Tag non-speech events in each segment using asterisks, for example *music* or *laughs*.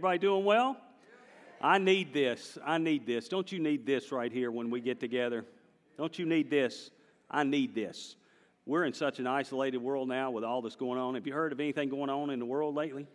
Everybody doing well? I need this. I need this. Don't you need this right here when we get together? Don't you need this? I need this. We're in such an isolated world now with all this going on. Have you heard of anything going on in the world lately?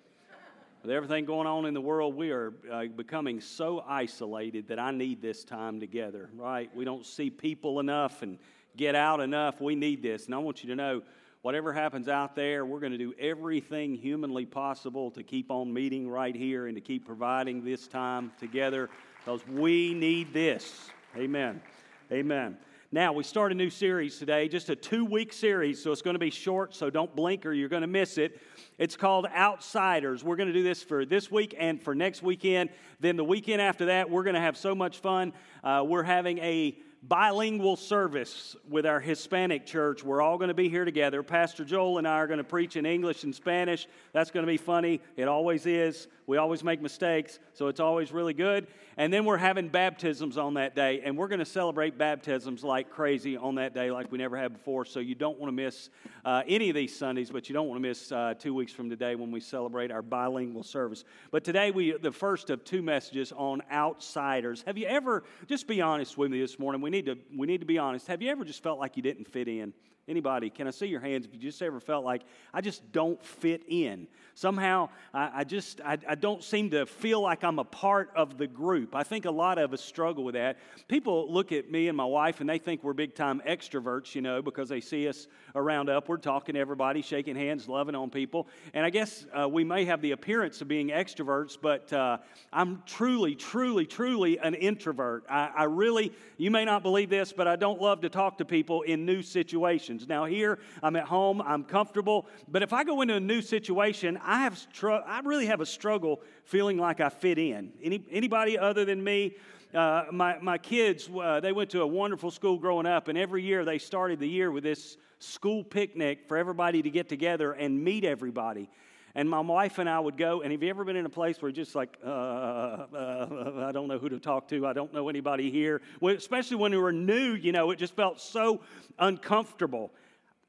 With everything going on in the world, we are uh, becoming so isolated that I need this time together, right? We don't see people enough and get out enough. We need this. And I want you to know whatever happens out there, we're going to do everything humanly possible to keep on meeting right here and to keep providing this time together because we need this. Amen. Amen. Now, we start a new series today, just a two week series, so it's going to be short, so don't blink or you're going to miss it. It's called Outsiders. We're going to do this for this week and for next weekend. Then the weekend after that, we're going to have so much fun. Uh, we're having a bilingual service with our Hispanic church. We're all going to be here together. Pastor Joel and I are going to preach in English and Spanish. That's going to be funny. It always is. We always make mistakes, so it's always really good. And then we're having baptisms on that day, and we're going to celebrate baptisms like crazy on that day, like we never had before. So you don't want to miss uh, any of these Sundays, but you don't want to miss uh, two weeks from today when we celebrate our bilingual service. But today, we the first of two messages on outsiders. Have you ever, just be honest with me this morning, we need to, we need to be honest. Have you ever just felt like you didn't fit in? Anybody? Can I see your hands if you just ever felt like I just don't fit in? Somehow I, I just I, I, don't seem to feel like I'm a part of the group. I think a lot of us struggle with that. People look at me and my wife and they think we're big time extroverts, you know, because they see us around upward, talking to everybody, shaking hands, loving on people. And I guess uh, we may have the appearance of being extroverts, but uh, I'm truly, truly, truly an introvert. I, I really, you may not believe this, but I don't love to talk to people in new situations situations. Now, here I'm at home, I'm comfortable, but if I go into a new situation, I, have str- I really have a struggle feeling like I fit in. Any, anybody other than me? Uh, my, my kids, uh, they went to a wonderful school growing up, and every year they started the year with this school picnic for everybody to get together and meet everybody. And my wife and I would go, and have you ever been in a place where just like, uh, uh, I don't know who to talk to, I don't know anybody here? Well, especially when we were new, you know, it just felt so uncomfortable.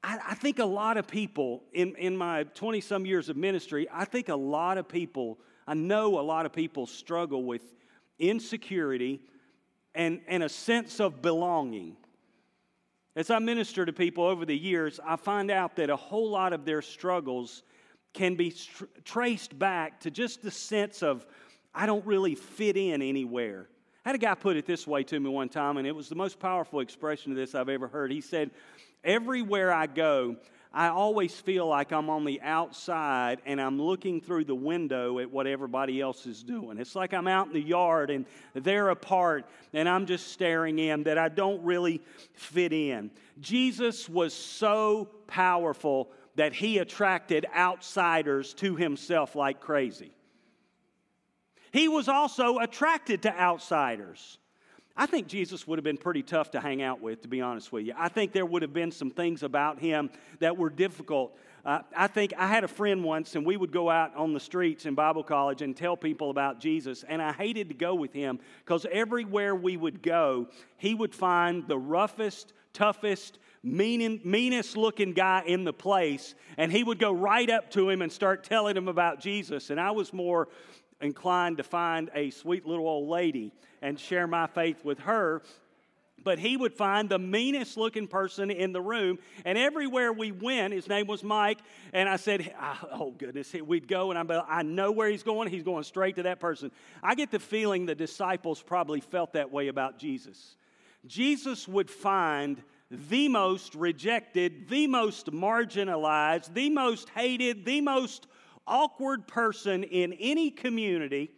I, I think a lot of people, in, in my 20 some years of ministry, I think a lot of people, I know a lot of people struggle with insecurity and, and a sense of belonging. As I minister to people over the years, I find out that a whole lot of their struggles can be tr- traced back to just the sense of, I don't really fit in anywhere. I had a guy put it this way to me one time, and it was the most powerful expression of this I've ever heard. He said, Everywhere I go, I always feel like I'm on the outside and I'm looking through the window at what everybody else is doing. It's like I'm out in the yard and they're apart and I'm just staring in that I don't really fit in. Jesus was so powerful that he attracted outsiders to himself like crazy. He was also attracted to outsiders. I think Jesus would have been pretty tough to hang out with, to be honest with you. I think there would have been some things about him that were difficult. Uh, I think I had a friend once, and we would go out on the streets in Bible college and tell people about Jesus. And I hated to go with him because everywhere we would go, he would find the roughest, toughest, meaning, meanest looking guy in the place, and he would go right up to him and start telling him about Jesus. And I was more inclined to find a sweet little old lady and share my faith with her. But he would find the meanest looking person in the room. And everywhere we went, his name was Mike. And I said, ah, Oh, goodness. We'd go, and I'm, I know where he's going. He's going straight to that person. I get the feeling the disciples probably felt that way about Jesus. Jesus would find the most rejected, the most marginalized, the most hated, the most awkward person in any community.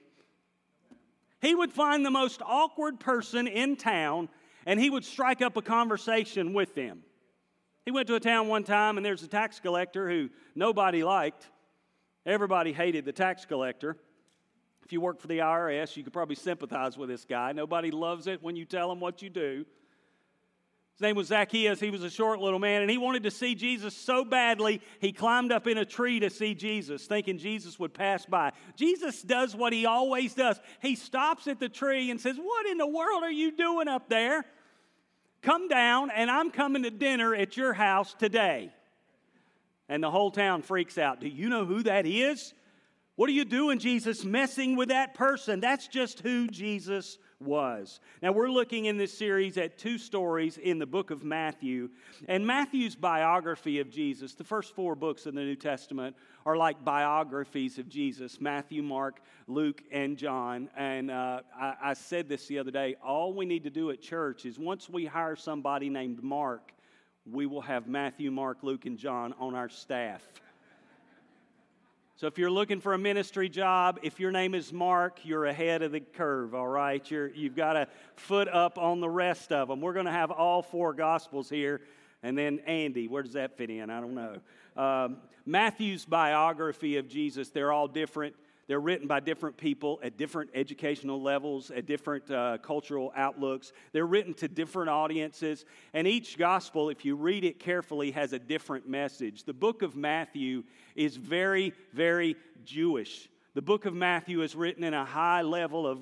He would find the most awkward person in town and he would strike up a conversation with them. He went to a town one time and there's a tax collector who nobody liked. Everybody hated the tax collector. If you work for the IRS, you could probably sympathize with this guy. Nobody loves it when you tell them what you do. His name was Zacchaeus. He was a short little man, and he wanted to see Jesus so badly, he climbed up in a tree to see Jesus, thinking Jesus would pass by. Jesus does what he always does. He stops at the tree and says, What in the world are you doing up there? Come down, and I'm coming to dinner at your house today. And the whole town freaks out. Do you know who that is? What are you doing, Jesus, messing with that person? That's just who Jesus was. Now, we're looking in this series at two stories in the book of Matthew. And Matthew's biography of Jesus, the first four books in the New Testament, are like biographies of Jesus Matthew, Mark, Luke, and John. And uh, I, I said this the other day all we need to do at church is once we hire somebody named Mark, we will have Matthew, Mark, Luke, and John on our staff. So if you're looking for a ministry job, if your name is Mark, you're ahead of the curve, all right? You're, you've got a foot up on the rest of them. We're going to have all four Gospels here. And then Andy, where does that fit in? I don't know. Um, Matthew's biography of Jesus, they're all different. They're written by different people at different educational levels, at different uh, cultural outlooks. They're written to different audiences. And each gospel, if you read it carefully, has a different message. The book of Matthew is very, very Jewish. The book of Matthew is written in a high level of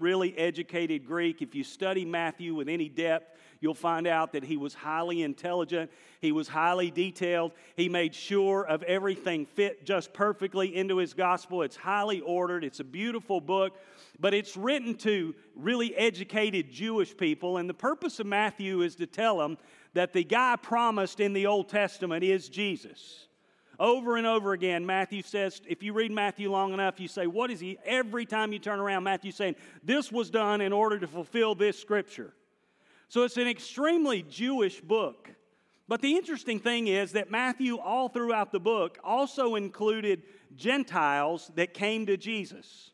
really educated Greek. If you study Matthew with any depth, you'll find out that he was highly intelligent, he was highly detailed, he made sure of everything fit just perfectly into his gospel. It's highly ordered, it's a beautiful book, but it's written to really educated Jewish people. And the purpose of Matthew is to tell them that the guy promised in the Old Testament is Jesus. Over and over again, Matthew says, if you read Matthew long enough, you say, What is he? Every time you turn around, Matthew's saying, This was done in order to fulfill this scripture. So it's an extremely Jewish book. But the interesting thing is that Matthew, all throughout the book, also included Gentiles that came to Jesus.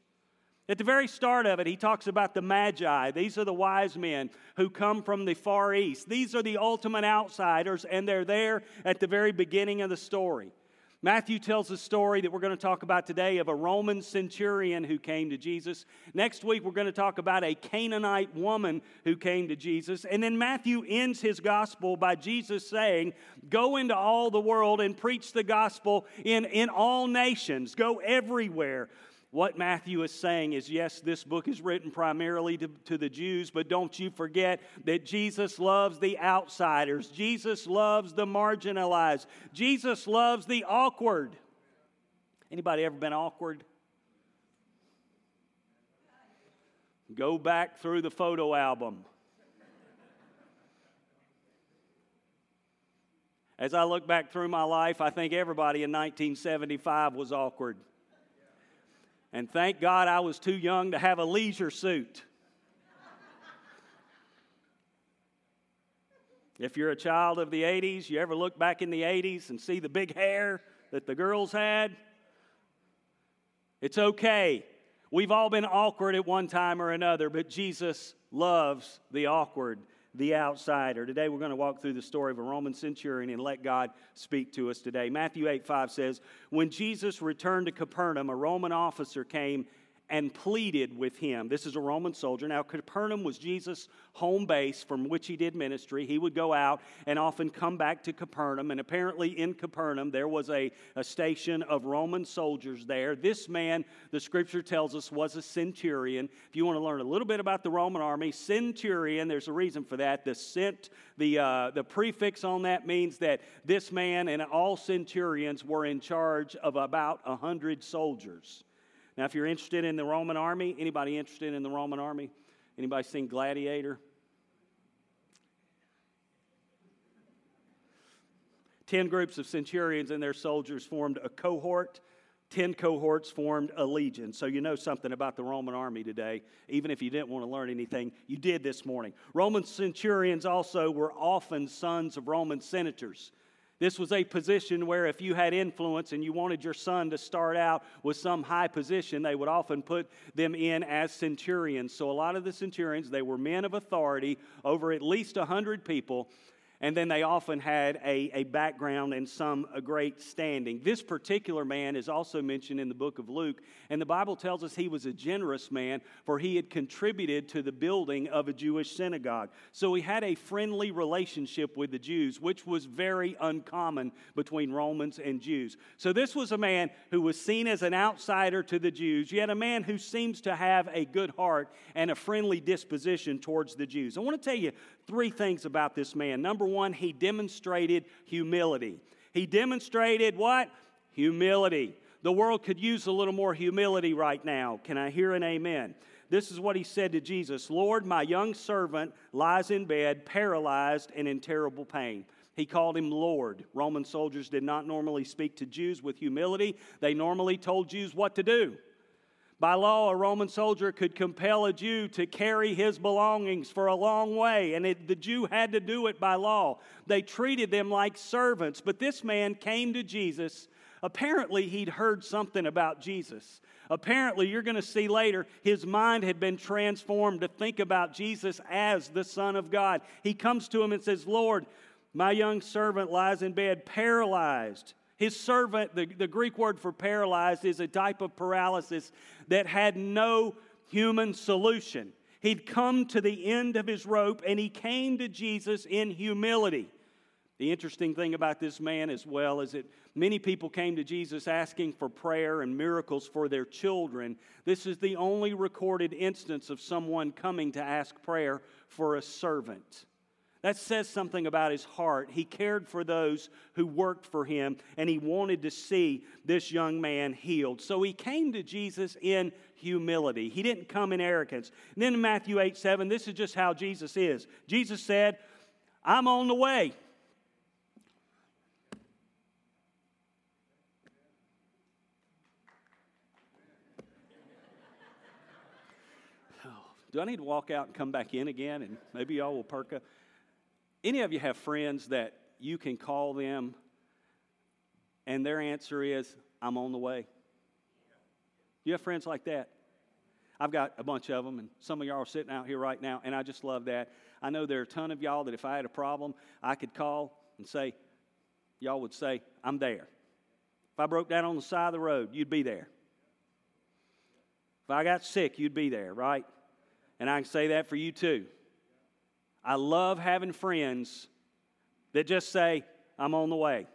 At the very start of it, he talks about the Magi. These are the wise men who come from the far east. These are the ultimate outsiders, and they're there at the very beginning of the story. Matthew tells a story that we're going to talk about today of a Roman centurion who came to Jesus. Next week, we're going to talk about a Canaanite woman who came to Jesus. And then Matthew ends his gospel by Jesus saying, Go into all the world and preach the gospel in, in all nations, go everywhere. What Matthew is saying is yes, this book is written primarily to, to, the Jews, but don't you forget that Jesus loves the outsiders. Jesus loves the marginalized. Jesus loves the awkward. Anybody ever been awkward? Go back through the photo album. As I look back through my life, I think everybody in 1975 was awkward. And thank God I was too young to have a leisure suit. If you're a child of the 80s, you ever look back in the 80s and see the big hair that the girls had? It's okay. We've all been awkward at one time or another, but Jesus loves the awkward the outsider. Today we're going to walk through the story of a Roman centurion and let God speak to us today. Matthew 8 5 says, When Jesus returned to Capernaum, a Roman officer came and pleaded with him. This is a Roman soldier. Now, Capernaum was Jesus' home base from which he did ministry. He would go out and often come back to Capernaum. And apparently, in Capernaum, there was a, a station of Roman soldiers there. This man, the scripture tells us, was a centurion. If you want to learn a little bit about the Roman army, centurion, there's a reason for that. The cent, the, uh, the prefix on that means that this man and all centurions were in charge of about a 100 soldiers. Now, if you're interested in the Roman army, anybody interested in the Roman army? Anybody seen Gladiator? Ten groups of centurions and their soldiers formed a cohort. Ten cohorts formed a legion. So you know something about the Roman army today. Even if you didn't want to learn anything, you did this morning. Roman centurions also were often sons of Roman senators. This was a position where if you had influence and you wanted your son to start out with some high position, they would often put them in as centurions. So a lot of the centurions, they were men of authority over at least 100 people and then they often had a, a background and some a great standing. This particular man is also mentioned in the book of Luke, and the Bible tells us he was a generous man, for he had contributed to the building of a Jewish synagogue. So he had a friendly relationship with the Jews, which was very uncommon between Romans and Jews. So this was a man who was seen as an outsider to the Jews, yet a man who seems to have a good heart and a friendly disposition towards the Jews. I want to tell you three things about this man. Number one, he demonstrated humility. He demonstrated what? Humility. The world could use a little more humility right now. Can I hear an amen? This is what he said to Jesus Lord, my young servant lies in bed, paralyzed and in terrible pain. He called him Lord. Roman soldiers did not normally speak to Jews with humility, they normally told Jews what to do. By law, a Roman soldier could compel a Jew to carry his belongings for a long way, and it, the Jew had to do it by law. They treated them like servants. But this man came to Jesus. Apparently, he'd heard something about Jesus. Apparently, you're going to see later, his mind had been transformed to think about Jesus as the Son of God. He comes to him and says, Lord, my young servant lies in bed paralyzed. His servant, the, the Greek word for paralyzed, is a type of paralysis that had no human solution. He'd come to the end of his rope and he came to Jesus in humility. The interesting thing about this man as well is that many people came to Jesus asking for prayer and miracles for their children. This is the only recorded instance of someone coming to ask prayer for a servant. That says something about his heart. He cared for those who worked for him, and he wanted to see this young man healed. So he came to Jesus in humility. He didn't come in arrogance. And then in Matthew 8 7, this is just how Jesus is. Jesus said, I'm on the way. *laughs* Oh, do I need to walk out and come back in again? And maybe y'all will perk up. Any of you have friends that you can call them and their answer is, I'm on the way? You have friends like that? I've got a bunch of them, and some of y'all are sitting out here right now, and I just love that. I know there are a ton of y'all that if I had a problem, I could call and say, y'all would say, I'm there. If I broke down on the side of the road, you'd be there. If I got sick, you'd be there, right? And I can say that for you too. I love having friends that just say, I'm on the way.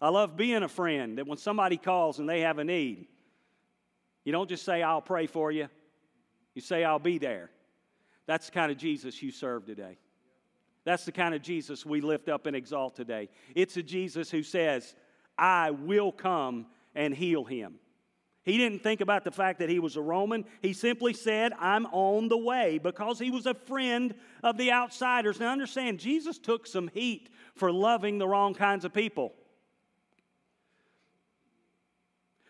I love being a friend that when somebody calls and they have a need, you don't just say, I'll pray for you. You say, I'll be there. That's the kind of Jesus you serve today. That's the kind of Jesus we lift up and exalt today. It's a Jesus who says, I will come and heal him. He didn't think about the fact that he was a Roman. He simply said, I'm on the way because he was a friend of the outsiders. Now, understand, Jesus took some heat for loving the wrong kinds of people.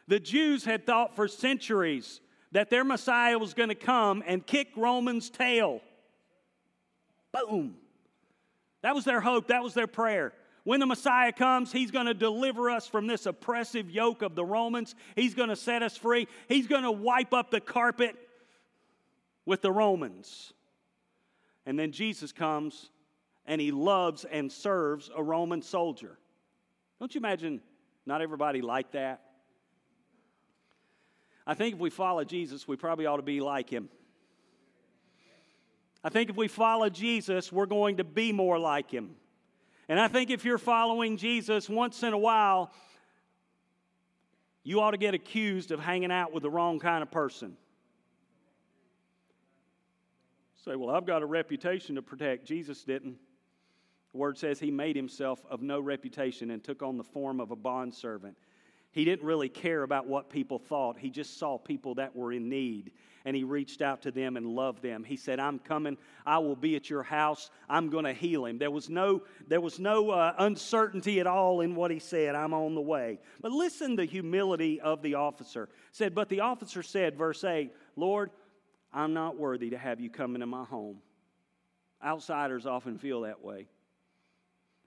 The Jews had thought for centuries that their Messiah was going to come and kick Romans' tail. Boom. That was their hope, that was their prayer. When the Messiah comes, He's going to deliver us from this oppressive yoke of the Romans. He's going to set us free. He's going to wipe up the carpet with the Romans. And then Jesus comes and He loves and serves a Roman soldier. Don't you imagine not everybody like that? I think if we follow Jesus, we probably ought to be like Him. I think if we follow Jesus, we're going to be more like Him. And I think if you're following Jesus once in a while, you ought to get accused of hanging out with the wrong kind of person. Say, well, I've got a reputation to protect. Jesus didn't. The word says he made himself of no reputation and took on the form of a bondservant. He didn't really care about what people thought. He just saw people that were in need and he reached out to them and loved them. He said, "I'm coming. I will be at your house. I'm going to heal him." There was no there was no uh, uncertainty at all in what he said. I'm on the way. But listen the humility of the officer. said, "But the officer said, verse 8, "Lord, I'm not worthy to have you come into my home." Outsiders often feel that way.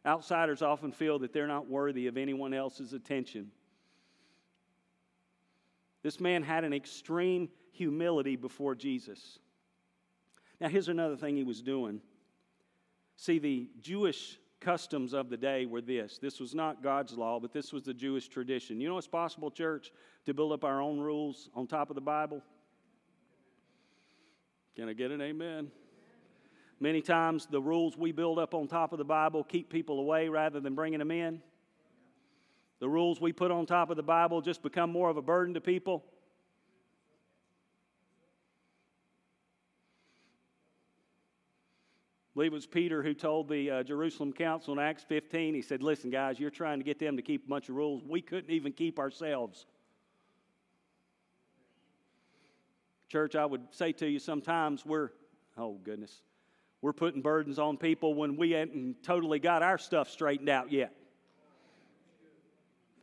Outsiders often feel that they're not worthy of anyone else's attention. This man had an extreme humility before Jesus. Now, here's another thing he was doing. See, the Jewish customs of the day were this this was not God's law, but this was the Jewish tradition. You know it's possible, church, to build up our own rules on top of the Bible? Can I get an amen? Many times the rules we build up on top of the Bible keep people away rather than bringing them in. The rules we put on top of the Bible just become more of a burden to people. I believe it was Peter who told the uh, Jerusalem council in Acts 15, he said, Listen, guys, you're trying to get them to keep a bunch of rules. We couldn't even keep ourselves. Church, I would say to you sometimes we're, oh goodness, we're putting burdens on people when we hadn't totally got our stuff straightened out yet.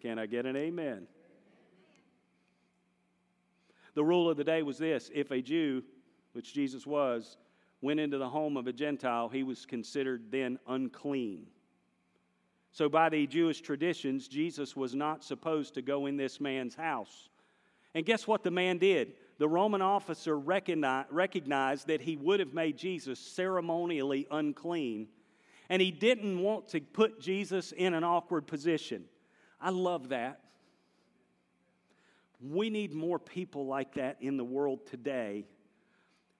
Can I get an amen? The rule of the day was this if a Jew, which Jesus was, went into the home of a Gentile, he was considered then unclean. So, by the Jewish traditions, Jesus was not supposed to go in this man's house. And guess what the man did? The Roman officer recognized that he would have made Jesus ceremonially unclean, and he didn't want to put Jesus in an awkward position. I love that. We need more people like that in the world today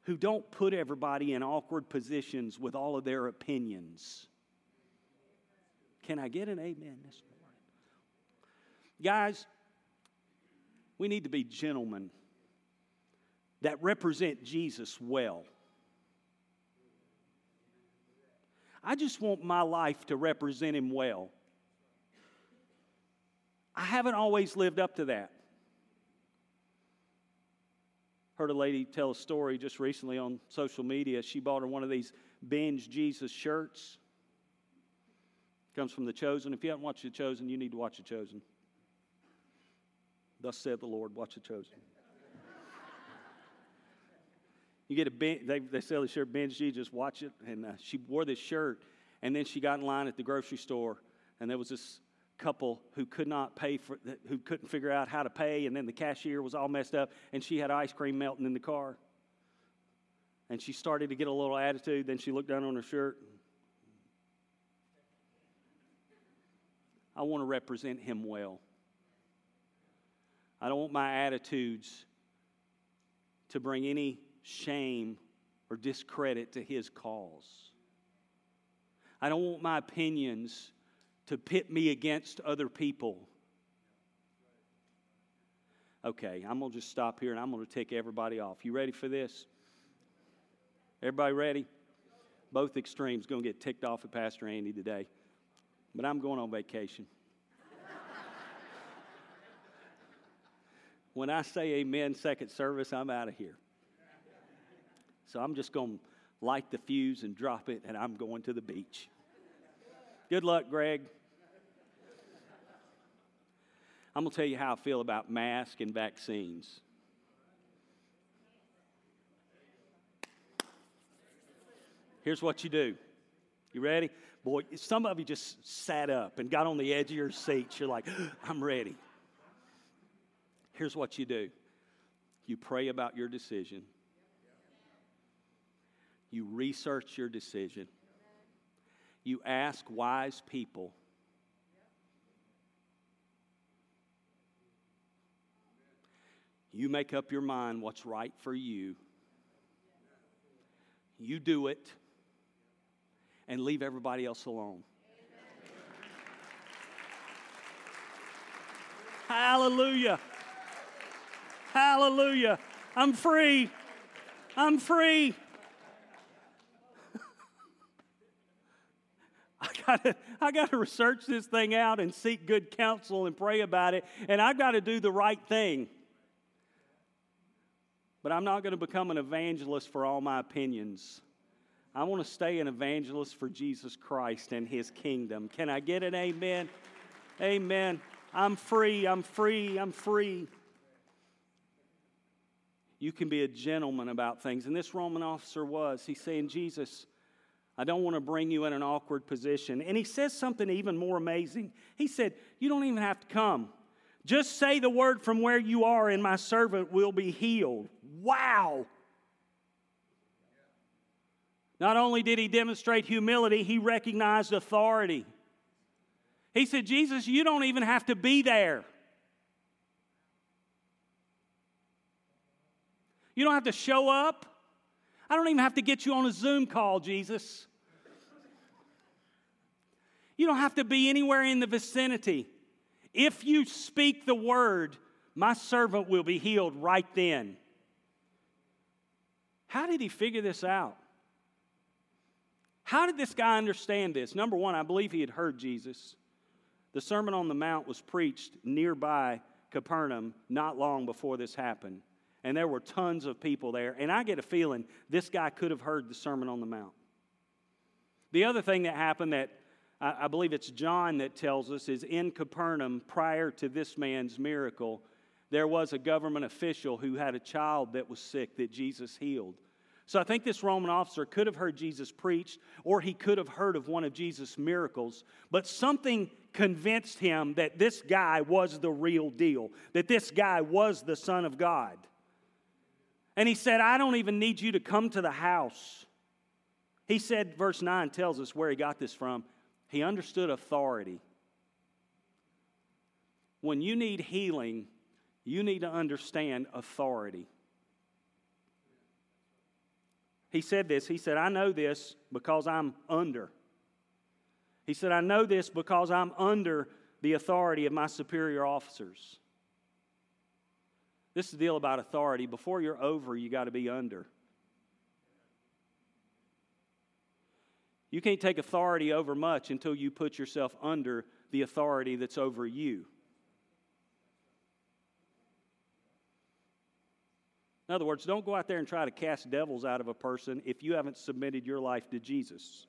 who don't put everybody in awkward positions with all of their opinions. Can I get an amen this morning? Guys, we need to be gentlemen that represent Jesus well. I just want my life to represent him well. I haven't always lived up to that. Heard a lady tell a story just recently on social media. She bought her one of these binge Jesus shirts. Comes from The Chosen. If you haven't watched The Chosen, you need to watch The Chosen. Thus said the Lord, watch The Chosen. you get a binge, they, they sell the shirt, binge Jesus, watch it. And uh, she wore this shirt, and then she got in line at the grocery store, and there was this couple who could not pay for who couldn't figure out how to pay and then the cashier was all messed up and she had ice cream melting in the car. And she started to get a little attitude then she looked down on her shirt. I want to represent him well. I don't want my attitudes to bring any shame or discredit to his cause. I don't want my opinions to pit me against other people. Okay, I'm going to just stop here and I'm going to take everybody off. You ready for this? Everybody ready? Both extremes going to get ticked off at Pastor Andy today. But I'm going on vacation. when I say amen, second service, I'm out of here. So I'm just going to light the fuse and drop it, and I'm going to the beach. Good luck, Greg. I'm going to tell you how I feel about masks and vaccines. Here's what you do. You ready? Boy, some of you just sat up and got on the edge of your seats. You're like, I'm ready. Here's what you do you pray about your decision, you research your decision, you ask wise people You make up your mind what's right for you. You do it and leave everybody else alone. Hallelujah. Hallelujah. I'm free. I'm free. *laughs* I gotta, I gotta research this thing out and seek good counsel and pray about it, and I've got to do the right thing. But I'm not going to become an evangelist for all my opinions. I want to stay an evangelist for Jesus Christ and his kingdom. Can I get an amen? Amen. I'm free, I'm free, I'm free. You can be a gentleman about things. And this Roman officer was. He's saying, Jesus, I don't want to bring you in an awkward position. And he says something even more amazing. He said, You don't even have to come. Just say the word from where you are, and my servant will be healed. Wow. Not only did he demonstrate humility, he recognized authority. He said, Jesus, you don't even have to be there. You don't have to show up. I don't even have to get you on a Zoom call, Jesus. You don't have to be anywhere in the vicinity. If you speak the word, my servant will be healed right then. How did he figure this out? How did this guy understand this? Number one, I believe he had heard Jesus. The Sermon on the Mount was preached nearby Capernaum not long before this happened. And there were tons of people there. And I get a feeling this guy could have heard the Sermon on the Mount. The other thing that happened that I believe it's John that tells us is in Capernaum, prior to this man's miracle, there was a government official who had a child that was sick that Jesus healed. So I think this Roman officer could have heard Jesus preach, or he could have heard of one of Jesus' miracles, but something convinced him that this guy was the real deal, that this guy was the Son of God. And he said, I don't even need you to come to the house. He said, verse 9 tells us where he got this from. He understood authority. When you need healing, you need to understand authority. He said this. He said, I know this because I'm under. He said, I know this because I'm under the authority of my superior officers. This is the deal about authority. Before you're over, you got to be under. You can't take authority over much until you put yourself under the authority that's over you. In other words, don't go out there and try to cast devils out of a person if you haven't submitted your life to Jesus.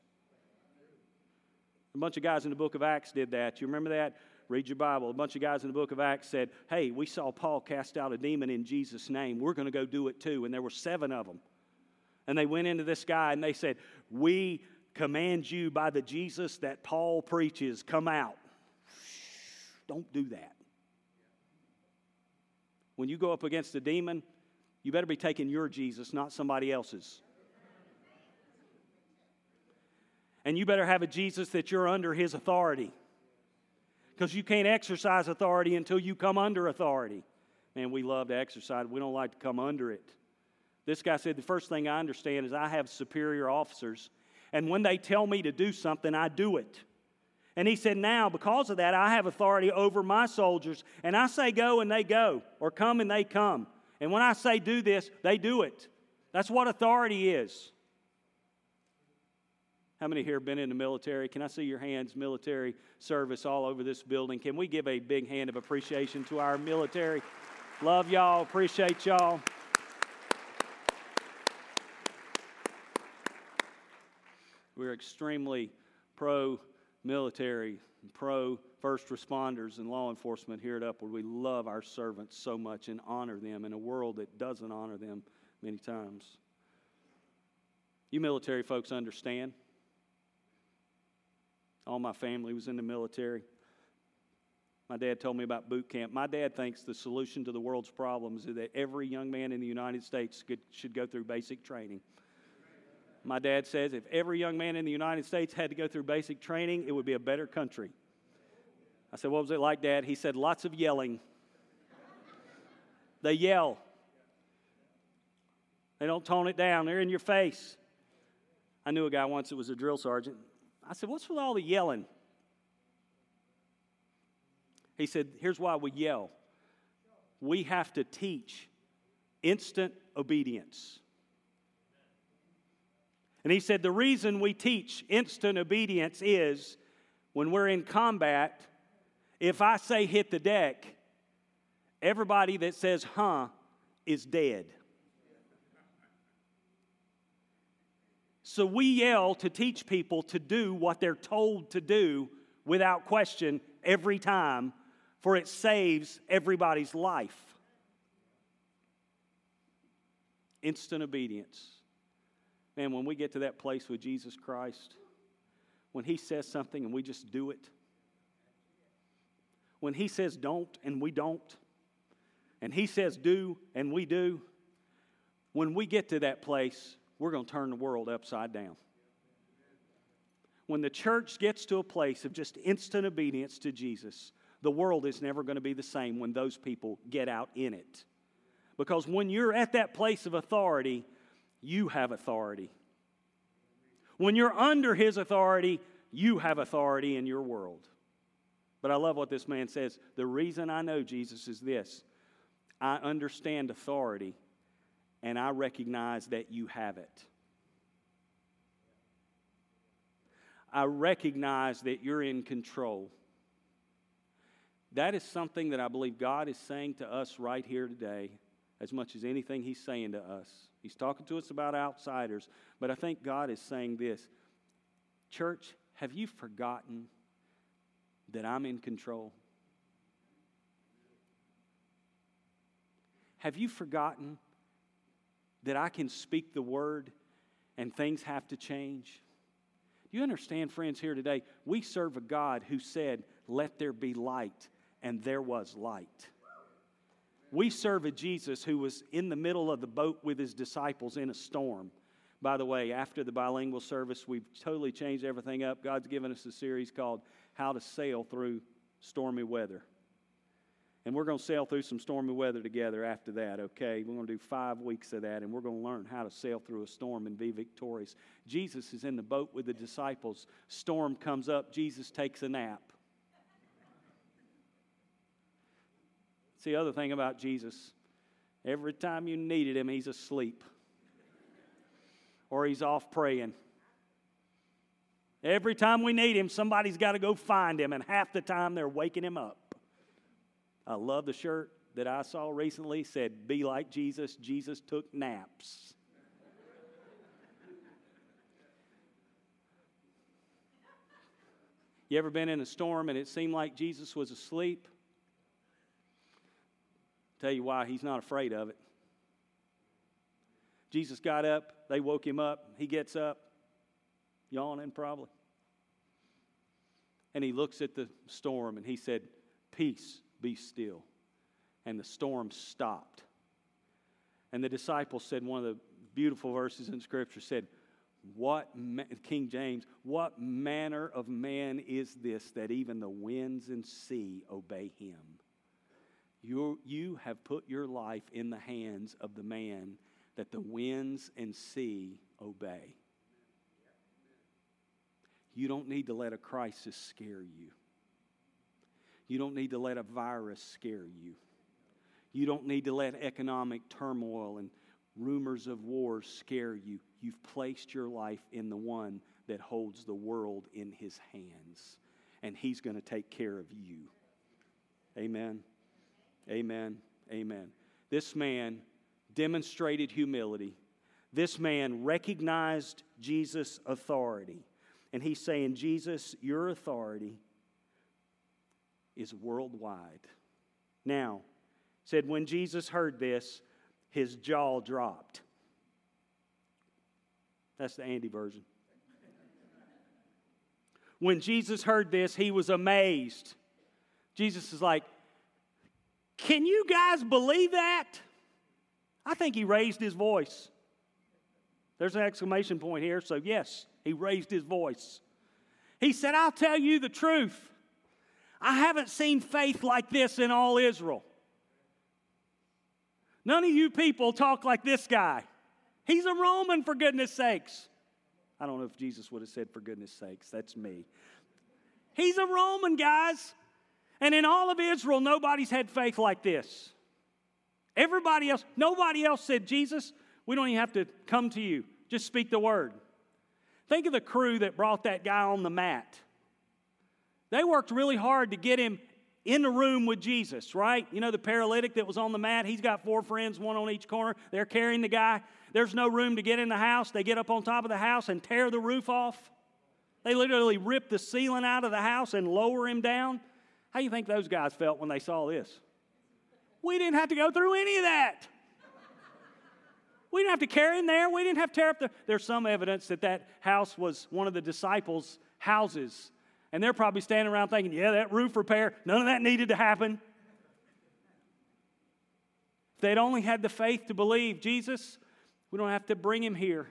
A bunch of guys in the book of Acts did that. You remember that? Read your Bible. A bunch of guys in the book of Acts said, Hey, we saw Paul cast out a demon in Jesus' name. We're going to go do it too. And there were seven of them. And they went into this guy and they said, We command you by the Jesus that Paul preaches, come out. Don't do that. When you go up against a demon, you better be taking your Jesus, not somebody else's. And you better have a Jesus that you're under his authority. Because you can't exercise authority until you come under authority. Man, we love to exercise, we don't like to come under it. This guy said, The first thing I understand is I have superior officers, and when they tell me to do something, I do it. And he said, Now, because of that, I have authority over my soldiers, and I say go, and they go, or come, and they come. And when I say do this, they do it. That's what authority is. How many here have been in the military? Can I see your hands? Military service all over this building. Can we give a big hand of appreciation to our military? Love y'all, appreciate y'all. We're extremely pro military, pro first responders and law enforcement here at Upward. We love our servants so much and honor them in a world that doesn't honor them many times. You military folks understand. All my family was in the military. My dad told me about boot camp. My dad thinks the solution to the world's problems is that every young man in the United States should go through basic training. My dad says if every young man in the United States had to go through basic training, it would be a better country. I said, What was it like, Dad? He said, Lots of yelling. they yell, they don't tone it down, they're in your face. I knew a guy once that was a drill sergeant. I said, What's with all the yelling? He said, Here's why we yell we have to teach instant obedience. And he said, The reason we teach instant obedience is when we're in combat, if I say hit the deck, everybody that says huh is dead. So we yell to teach people to do what they're told to do without question every time, for it saves everybody's life. Instant obedience. Man, when we get to that place with Jesus Christ, when He says something and we just do it, when He says don't and we don't, and He says do and we do, when we get to that place, we're going to turn the world upside down. When the church gets to a place of just instant obedience to Jesus, the world is never going to be the same when those people get out in it. Because when you're at that place of authority, you have authority. When you're under his authority, you have authority in your world. But I love what this man says. The reason I know Jesus is this I understand authority and I recognize that you have it. I recognize that you're in control. That is something that I believe God is saying to us right here today, as much as anything He's saying to us. He's talking to us about outsiders, but I think God is saying this Church, have you forgotten that I'm in control? Have you forgotten that I can speak the word and things have to change? Do you understand, friends, here today? We serve a God who said, Let there be light, and there was light. We serve a Jesus who was in the middle of the boat with his disciples in a storm. By the way, after the bilingual service, we've totally changed everything up. God's given us a series called How to Sail Through Stormy Weather. And we're going to sail through some stormy weather together after that, okay? We're going to do five weeks of that, and we're going to learn how to sail through a storm and be victorious. Jesus is in the boat with the disciples. Storm comes up, Jesus takes a nap. See, the other thing about Jesus, every time you needed him, he's asleep or he's off praying. Every time we need him, somebody's got to go find him, and half the time they're waking him up. I love the shirt that I saw recently said, Be like Jesus. Jesus took naps. you ever been in a storm and it seemed like Jesus was asleep? Tell you why, he's not afraid of it. Jesus got up, they woke him up, he gets up, yawning probably. And he looks at the storm and he said, Peace, be still. And the storm stopped. And the disciples said, one of the beautiful verses in Scripture said, what King James, what manner of man is this that even the winds and sea obey him? You, you have put your life in the hands of the man that the winds and sea obey. You don't need to let a crisis scare you. You don't need to let a virus scare you. You don't need to let economic turmoil and rumors of wars scare you. You've placed your life in the one that holds the world in his hands, and he's going to take care of you. Amen. Amen. Amen. This man demonstrated humility. This man recognized Jesus' authority. And he's saying, Jesus, your authority is worldwide. Now, said when Jesus heard this, his jaw dropped. That's the Andy version. When Jesus heard this, he was amazed. Jesus is like, Can you guys believe that? I think he raised his voice. There's an exclamation point here, so yes, he raised his voice. He said, I'll tell you the truth. I haven't seen faith like this in all Israel. None of you people talk like this guy. He's a Roman, for goodness sakes. I don't know if Jesus would have said, for goodness sakes. That's me. He's a Roman, guys. And in all of Israel, nobody's had faith like this. Everybody else, nobody else said, Jesus, we don't even have to come to you. Just speak the word. Think of the crew that brought that guy on the mat. They worked really hard to get him in the room with Jesus, right? You know, the paralytic that was on the mat, he's got four friends, one on each corner. They're carrying the guy. There's no room to get in the house. They get up on top of the house and tear the roof off. They literally rip the ceiling out of the house and lower him down. How do you think those guys felt when they saw this? We didn't have to go through any of that. We didn't have to carry him there. We didn't have to tear up the. There's some evidence that that house was one of the disciples' houses and they're probably standing around thinking, yeah, that roof repair, none of that needed to happen. If they'd only had the faith to believe, Jesus, we don't have to bring him here.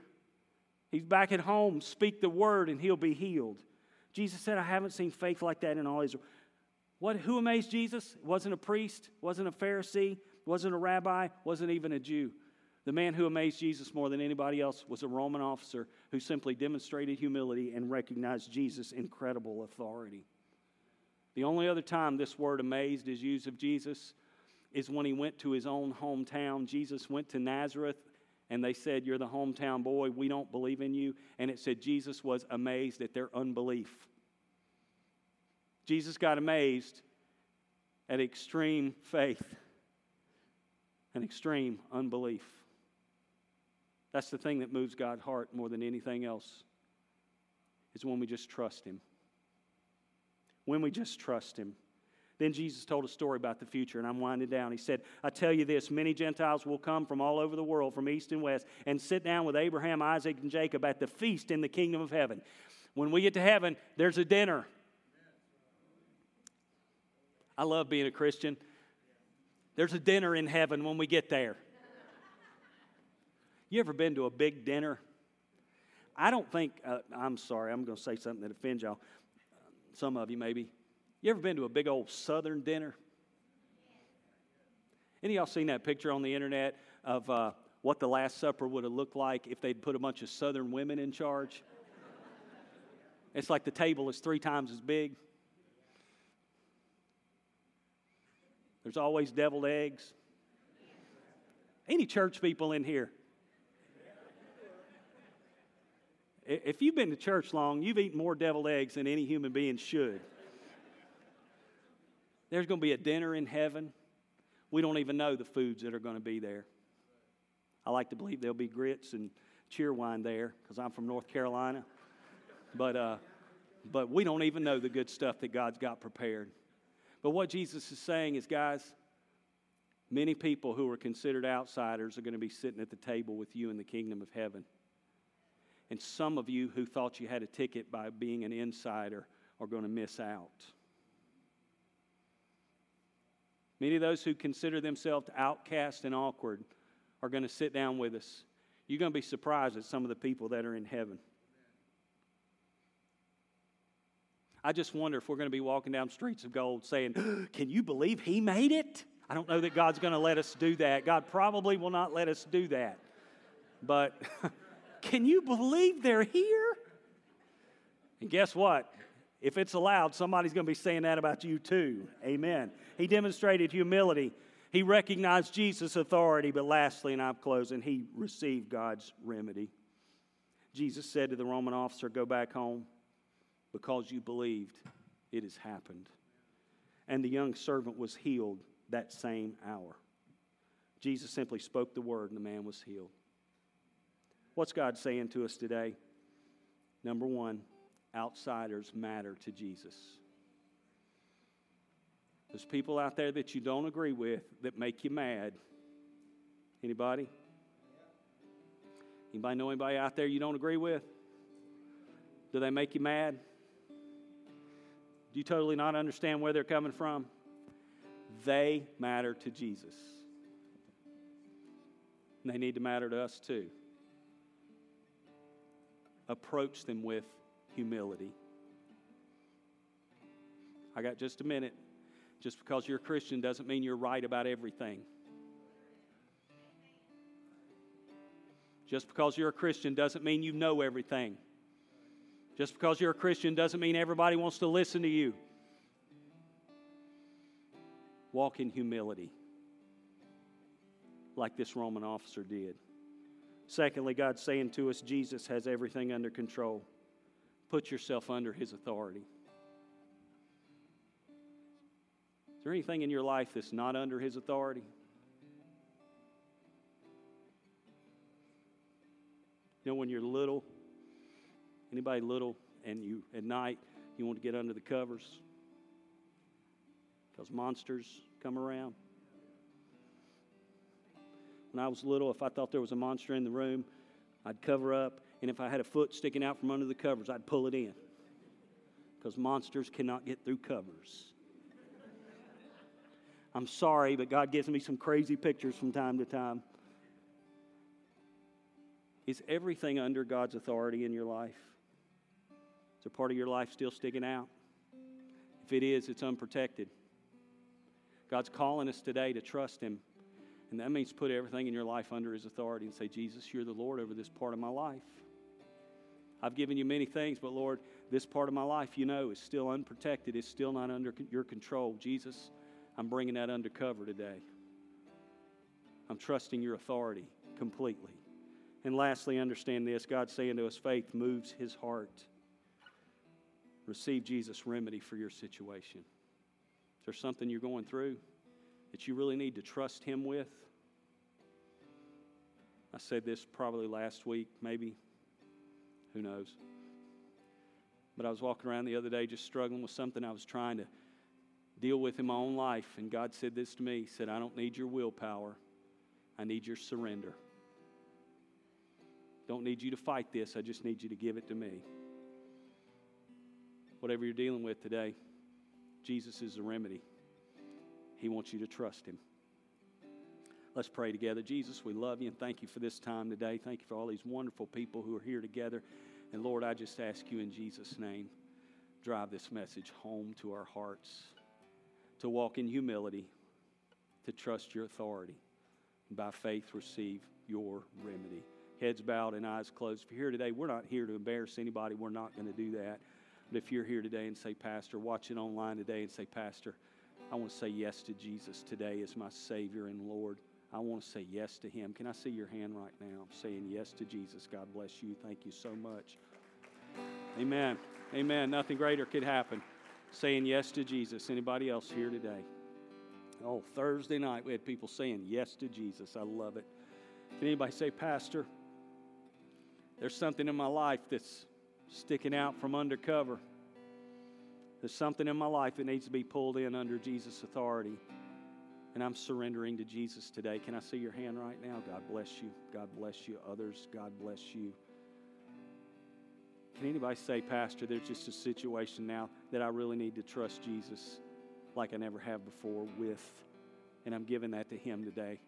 He's back at home. Speak the word and he'll be healed. Jesus said, I haven't seen faith like that in all Israel. What, who amazed Jesus? Wasn't a priest, wasn't a Pharisee, wasn't a rabbi, wasn't even a Jew. The man who amazed Jesus more than anybody else was a Roman officer who simply demonstrated humility and recognized Jesus' incredible authority. The only other time this word amazed is used of Jesus is when he went to his own hometown. Jesus went to Nazareth and they said, You're the hometown boy. We don't believe in you. And it said Jesus was amazed at their unbelief. Jesus got amazed at extreme faith and extreme unbelief. That's the thing that moves God's heart more than anything else, is when we just trust Him. When we just trust Him. Then Jesus told a story about the future, and I'm winding down. He said, I tell you this many Gentiles will come from all over the world, from east and west, and sit down with Abraham, Isaac, and Jacob at the feast in the kingdom of heaven. When we get to heaven, there's a dinner. I love being a Christian. There's a dinner in heaven when we get there. You ever been to a big dinner? I don't think, uh, I'm sorry, I'm going to say something that offends y'all. Some of you maybe. You ever been to a big old southern dinner? Any of y'all seen that picture on the internet of uh, what the Last Supper would have looked like if they'd put a bunch of southern women in charge? it's like the table is three times as big. There's always deviled eggs. Any church people in here? If you've been to church long, you've eaten more deviled eggs than any human being should. There's going to be a dinner in heaven. We don't even know the foods that are going to be there. I like to believe there'll be grits and cheerwine there because I'm from North Carolina. But, uh, but we don't even know the good stuff that God's got prepared. But what Jesus is saying is, guys, many people who are considered outsiders are going to be sitting at the table with you in the kingdom of heaven. And some of you who thought you had a ticket by being an insider are going to miss out. Many of those who consider themselves outcast and awkward are going to sit down with us. You're going to be surprised at some of the people that are in heaven. I just wonder if we're going to be walking down streets of gold saying, *gasps* Can you believe he made it? I don't know that God's going to let us do that. God probably will not let us do that. But *laughs* can you believe they're here? And guess what? If it's allowed, somebody's going to be saying that about you too. Amen. He demonstrated humility. He recognized Jesus' authority, but lastly, and I'm closing, he received God's remedy. Jesus said to the Roman officer, Go back home because you believed it has happened. And the young servant was healed that same hour. Jesus simply spoke the word, and the man was healed. What's God saying to us today? Number one, outsiders matter to Jesus. There's people out there that you don't agree with that make you mad. Anybody? Anybody know anybody out there you don't agree with? Do they make you mad? Do you totally not understand where they're coming from? They matter to Jesus. And they need to matter to us too. Approach them with humility. I got just a minute. Just because you're a Christian doesn't mean you're right about everything. Just because you're a Christian doesn't mean you know everything. Just because you're a Christian doesn't mean everybody wants to listen to you. Walk in humility, like this Roman officer did. Secondly, God's saying to us Jesus has everything under control. Put yourself under his authority. Is there anything in your life that's not under his authority? You know, when you're little, anybody little, and you at night you want to get under the covers because monsters come around. When I was little, if I thought there was a monster in the room, I'd cover up and if I had a foot sticking out from under the covers, I'd pull it in. Because monsters cannot get through covers. I'm sorry, but God gives me some crazy pictures from time to time. Is everything under God's authority in your life? A part of your life still sticking out? If it is, it's unprotected. God's calling us today to trust Him. And that means put everything in your life under His authority and say, Jesus, you're the Lord over this part of my life. I've given you many things, but Lord, this part of my life, you know, is still unprotected. It's still not under your control. Jesus, I'm bringing that under cover today. I'm trusting your authority completely. And lastly, understand this God's saying to us, faith moves his heart. Receive Jesus' remedy for your situation. Is there something you're going through that you really need to trust him with? I said this probably last week, maybe. Who knows? But I was walking around the other day just struggling with something I was trying to deal with in my own life. And God said this to me He said, I don't need your willpower, I need your surrender. Don't need you to fight this, I just need you to give it to me. Whatever you're dealing with today, Jesus is the remedy. He wants you to trust Him. Let's pray together. Jesus, we love you and thank you for this time today. Thank you for all these wonderful people who are here together. And Lord, I just ask you in Jesus' name, drive this message home to our hearts, to walk in humility, to trust your authority, and by faith receive your remedy. Heads bowed and eyes closed. If you're here today, we're not here to embarrass anybody. We're not going to do that. But if you're here today and say, Pastor, watching online today and say, Pastor, I want to say yes to Jesus today as my Savior and Lord. I want to say yes to Him. Can I see your hand right now? Saying yes to Jesus. God bless you. Thank you so much. Amen. Amen. Nothing greater could happen. Saying yes to Jesus. Anybody else here today? Oh, Thursday night we had people saying yes to Jesus. I love it. Can anybody say, Pastor, there's something in my life that's sticking out from undercover? There's something in my life that needs to be pulled in under Jesus' authority and I'm surrendering to Jesus today. Can I see your hand right now? God bless you. God bless you. Others, God bless you. Can anybody say, Pastor, there's just a situation now that I really need to trust Jesus like I never have before with, and I'm giving that to Him today?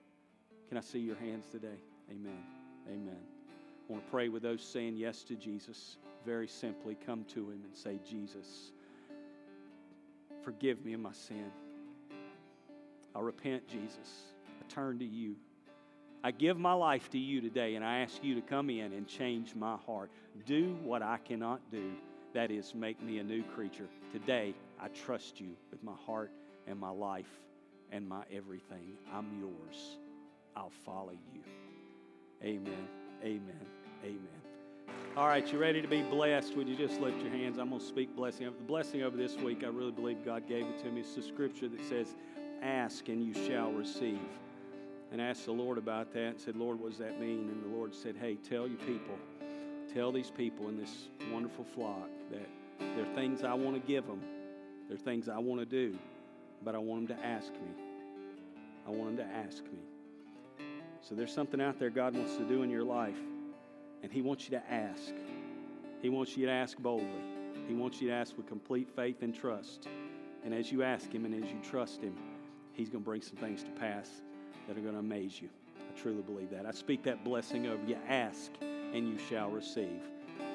Can I see your hands today? Amen. Amen. I want to pray with those saying yes to Jesus. Very simply, come to Him and say, Jesus, forgive me of my sin. I repent, Jesus. I turn to you. I give my life to you today, and I ask you to come in and change my heart. Do what I cannot do, that is, make me a new creature. Today, I trust you with my heart and my life and my everything. I'm yours. I'll follow you. Amen. Amen. Amen. All right, you ready to be blessed? Would you just lift your hands? I'm going to speak blessing. The blessing over this week, I really believe God gave it to me. It's the scripture that says, Ask and you shall receive. And I asked the Lord about that and said, Lord, what does that mean? And the Lord said, Hey, tell your people, tell these people in this wonderful flock that there are things I want to give them, there are things I want to do, but I want them to ask me. I want them to ask me. So there's something out there God wants to do in your life, and He wants you to ask. He wants you to ask boldly. He wants you to ask with complete faith and trust. And as you ask Him and as you trust Him, He's going to bring some things to pass that are going to amaze you. I truly believe that. I speak that blessing over you. Ask, and you shall receive.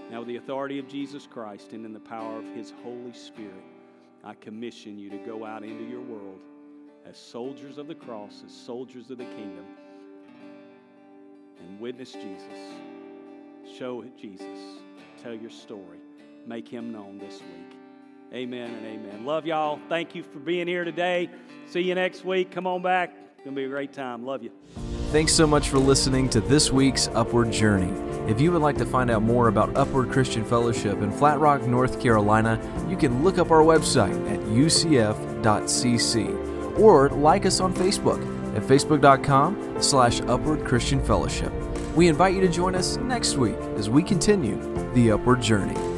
Now, with the authority of Jesus Christ and in the power of His Holy Spirit, I commission you to go out into your world as soldiers of the cross, as soldiers of the kingdom, and witness Jesus. Show it Jesus. Tell your story. Make Him known this week. Amen and amen. Love y'all. Thank you for being here today. See you next week. Come on back. It's going to be a great time. Love you. Thanks so much for listening to this week's Upward Journey. If you would like to find out more about Upward Christian Fellowship in Flat Rock, North Carolina, you can look up our website at ucf.cc or like us on Facebook at facebook.com slash upward christian fellowship. We invite you to join us next week as we continue the Upward Journey.